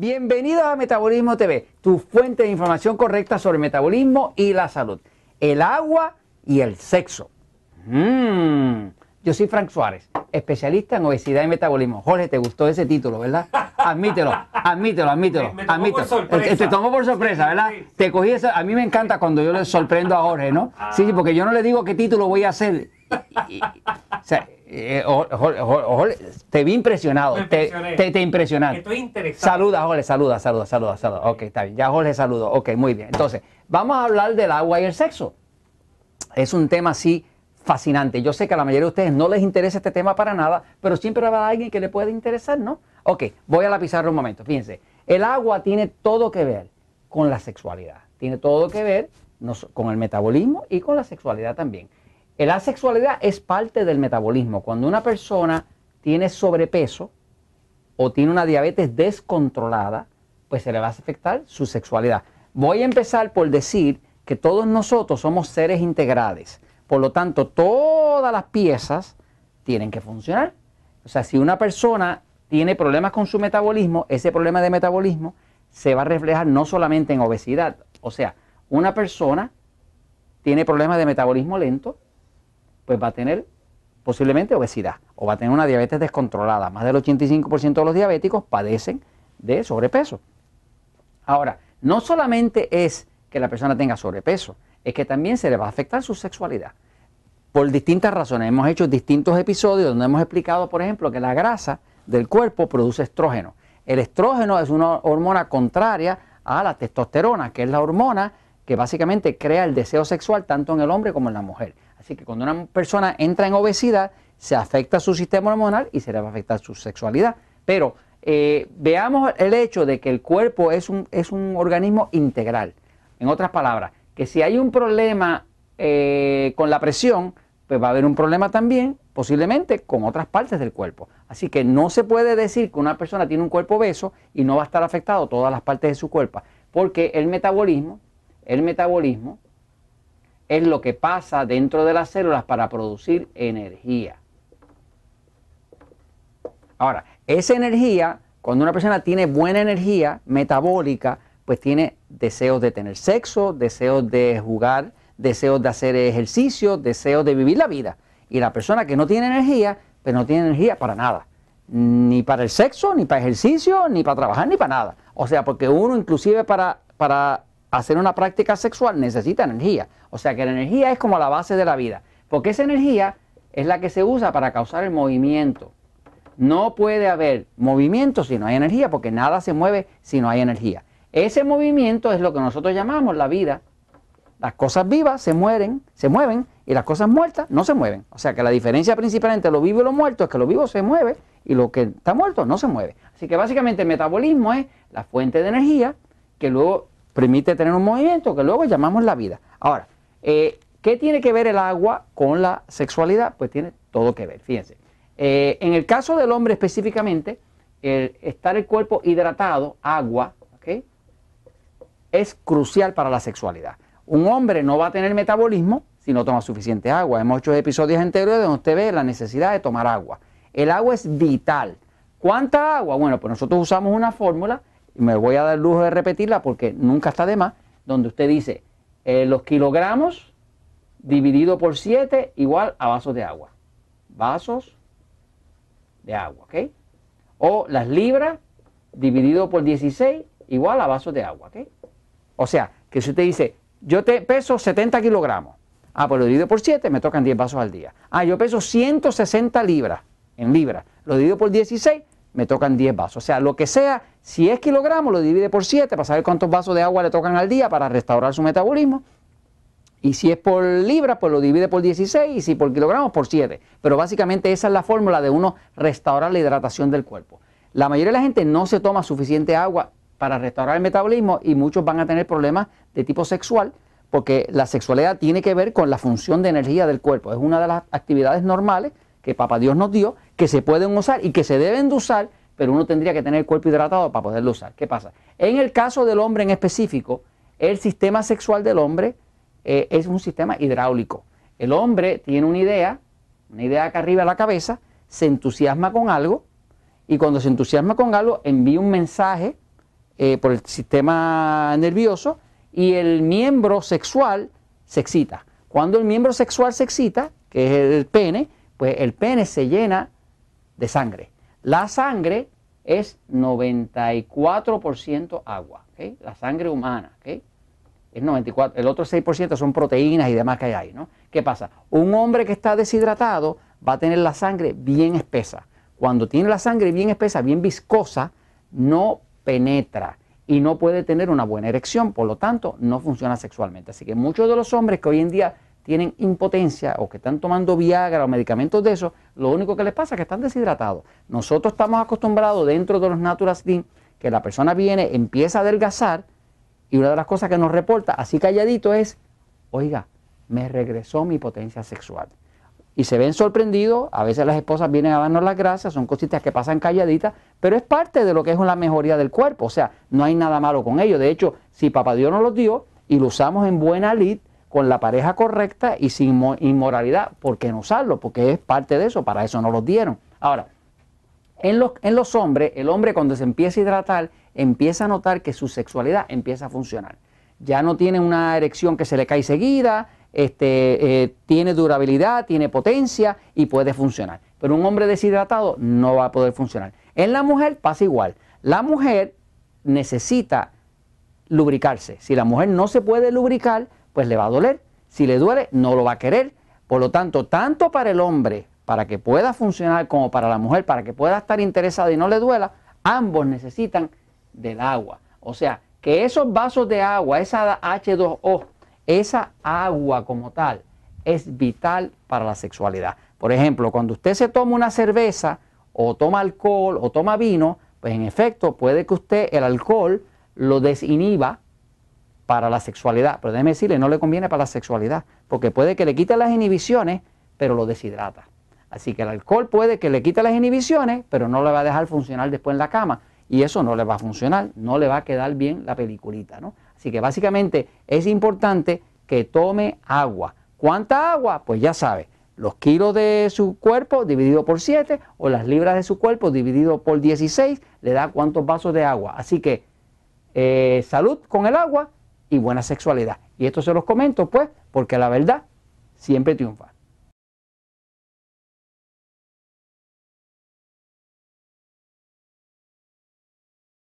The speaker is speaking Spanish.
Bienvenidos a Metabolismo TV, tu fuente de información correcta sobre el metabolismo y la salud, el agua y el sexo. Mm. Yo soy Frank Suárez, especialista en obesidad y metabolismo. Jorge, ¿te gustó ese título, verdad? Admítelo, admítelo, admítelo. Me- admítelo. por sorpresa. Te tomó por sorpresa, ¿verdad? Sí. Te cogí eso. A mí me encanta cuando yo le sorprendo a Jorge, ¿no? Sí, sí, porque yo no le digo qué título voy a hacer. Y- y- o sea, eh, Jorge, Jorge, Jorge, te vi impresionado. Te, te, te impresionaste. Estoy interesado. Saluda, Jorge, saluda, saluda, saluda, saluda. Ok, está bien. Ya Jorge saludó. Ok, muy bien. Entonces, vamos a hablar del agua y el sexo. Es un tema así fascinante. Yo sé que a la mayoría de ustedes no les interesa este tema para nada, pero siempre habrá alguien que le puede interesar, ¿no? Ok, voy a la pizarra un momento. Fíjense, el agua tiene todo que ver con la sexualidad. Tiene todo que ver con el metabolismo y con la sexualidad también. La sexualidad es parte del metabolismo. Cuando una persona tiene sobrepeso, o tiene una diabetes descontrolada, pues se le va a afectar su sexualidad. Voy a empezar por decir que todos nosotros somos seres integrales. Por lo tanto, todas las piezas tienen que funcionar. O sea, si una persona tiene problemas con su metabolismo, ese problema de metabolismo se va a reflejar no solamente en obesidad. O sea, una persona tiene problemas de metabolismo lento, pues va a tener posiblemente obesidad o va a tener una diabetes descontrolada. Más del 85% de los diabéticos padecen de sobrepeso. Ahora, no solamente es que la persona tenga sobrepeso, es que también se le va a afectar su sexualidad. Por distintas razones. Hemos hecho distintos episodios donde hemos explicado, por ejemplo, que la grasa del cuerpo produce estrógeno. El estrógeno es una hormona contraria a la testosterona, que es la hormona que básicamente crea el deseo sexual tanto en el hombre como en la mujer. Así que cuando una persona entra en obesidad, se afecta su sistema hormonal y se le va a afectar su sexualidad. Pero eh, veamos el hecho de que el cuerpo es un, es un organismo integral. En otras palabras, que si hay un problema eh, con la presión, pues va a haber un problema también, posiblemente, con otras partes del cuerpo. Así que no se puede decir que una persona tiene un cuerpo obeso y no va a estar afectado todas las partes de su cuerpo, porque el metabolismo, el metabolismo es lo que pasa dentro de las células para producir energía. Ahora, esa energía, cuando una persona tiene buena energía metabólica, pues tiene deseos de tener sexo, deseos de jugar, deseos de hacer ejercicio, deseos de vivir la vida. Y la persona que no tiene energía, pues no tiene energía para nada. Ni para el sexo, ni para ejercicio, ni para trabajar, ni para nada. O sea, porque uno inclusive para, para hacer una práctica sexual necesita energía. O sea que la energía es como la base de la vida. Porque esa energía es la que se usa para causar el movimiento. No puede haber movimiento si no hay energía, porque nada se mueve si no hay energía. Ese movimiento es lo que nosotros llamamos la vida. Las cosas vivas se mueren, se mueven y las cosas muertas no se mueven. O sea que la diferencia principal entre lo vivo y lo muerto es que lo vivo se mueve y lo que está muerto no se mueve. Así que básicamente el metabolismo es la fuente de energía que luego permite tener un movimiento que luego llamamos la vida. Ahora, eh, ¿qué tiene que ver el agua con la sexualidad? Pues tiene todo que ver, fíjense. Eh, en el caso del hombre específicamente, el estar el cuerpo hidratado, agua, ¿ok? es crucial para la sexualidad. Un hombre no va a tener metabolismo si no toma suficiente agua. Hemos hecho episodios anteriores donde usted ve la necesidad de tomar agua. El agua es vital. ¿Cuánta agua? Bueno, pues nosotros usamos una fórmula, y me voy a dar lujo de repetirla porque nunca está de más, donde usted dice eh, los kilogramos dividido por 7 igual a vasos de agua. Vasos de agua, ¿ok? O las libras dividido por 16 igual a vasos de agua, ¿ok? O sea, que si usted dice, yo te peso 70 kilogramos, ah, pues lo divido por 7, me tocan 10 vasos al día. Ah, yo peso 160 libras, en libras, lo divido por 16, me tocan 10 vasos. O sea, lo que sea, si es kilogramos, lo divide por 7 para saber cuántos vasos de agua le tocan al día para restaurar su metabolismo. Y si es por libra, pues lo divide por 16 y si por kilogramos, por 7. Pero básicamente esa es la fórmula de uno restaurar la hidratación del cuerpo. La mayoría de la gente no se toma suficiente agua para restaurar el metabolismo y muchos van a tener problemas de tipo sexual porque la sexualidad tiene que ver con la función de energía del cuerpo. Es una de las actividades normales que Papá Dios nos dio, que se pueden usar y que se deben de usar, pero uno tendría que tener el cuerpo hidratado para poderlo usar. ¿Qué pasa? En el caso del hombre en específico, el sistema sexual del hombre eh, es un sistema hidráulico. El hombre tiene una idea, una idea acá arriba de la cabeza, se entusiasma con algo y cuando se entusiasma con algo envía un mensaje eh, por el sistema nervioso y el miembro sexual se excita. Cuando el miembro sexual se excita, que es el pene, pues el pene se llena de sangre. La sangre es 94% agua, la sangre humana. Es 94, el otro 6% son proteínas y demás que hay ahí. ¿no? ¿Qué pasa? Un hombre que está deshidratado va a tener la sangre bien espesa. Cuando tiene la sangre bien espesa, bien viscosa, no penetra y no puede tener una buena erección, por lo tanto no funciona sexualmente. Así que muchos de los hombres que hoy en día tienen impotencia o que están tomando Viagra o medicamentos de eso, lo único que les pasa es que están deshidratados. Nosotros estamos acostumbrados dentro de los Natural Slim que la persona viene, empieza a adelgazar y una de las cosas que nos reporta así calladito es, oiga, me regresó mi potencia sexual y se ven sorprendidos. A veces las esposas vienen a darnos las gracias, son cositas que pasan calladitas, pero es parte de lo que es una mejoría del cuerpo. O sea, no hay nada malo con ello. De hecho, si Papá Dios nos los dio y lo usamos en buena lid, con la pareja correcta y sin inmoralidad, ¿por qué no usarlo? Porque es parte de eso, para eso nos los dieron. Ahora, en los, en los hombres, el hombre cuando se empieza a hidratar, empieza a notar que su sexualidad empieza a funcionar. Ya no tiene una erección que se le cae seguida, este, eh, tiene durabilidad, tiene potencia y puede funcionar. Pero un hombre deshidratado no va a poder funcionar. En la mujer pasa igual. La mujer necesita lubricarse. Si la mujer no se puede lubricar, pues le va a doler. Si le duele, no lo va a querer. Por lo tanto, tanto para el hombre, para que pueda funcionar, como para la mujer, para que pueda estar interesada y no le duela, ambos necesitan del agua. O sea, que esos vasos de agua, esa H2O, esa agua como tal es vital para la sexualidad. Por ejemplo, cuando usted se toma una cerveza o toma alcohol o toma vino, pues en efecto puede que usted el alcohol lo desinhiba para la sexualidad. Pero déjeme decirle, no le conviene para la sexualidad, porque puede que le quite las inhibiciones, pero lo deshidrata. Así que el alcohol puede que le quite las inhibiciones, pero no le va a dejar funcionar después en la cama. Y eso no le va a funcionar, no le va a quedar bien la peliculita, ¿no? Así que básicamente es importante que tome agua. ¿Cuánta agua? Pues ya sabe, los kilos de su cuerpo dividido por 7 o las libras de su cuerpo dividido por 16 le da cuántos vasos de agua. Así que eh, salud con el agua y buena sexualidad. Y esto se los comento pues porque la verdad siempre triunfa.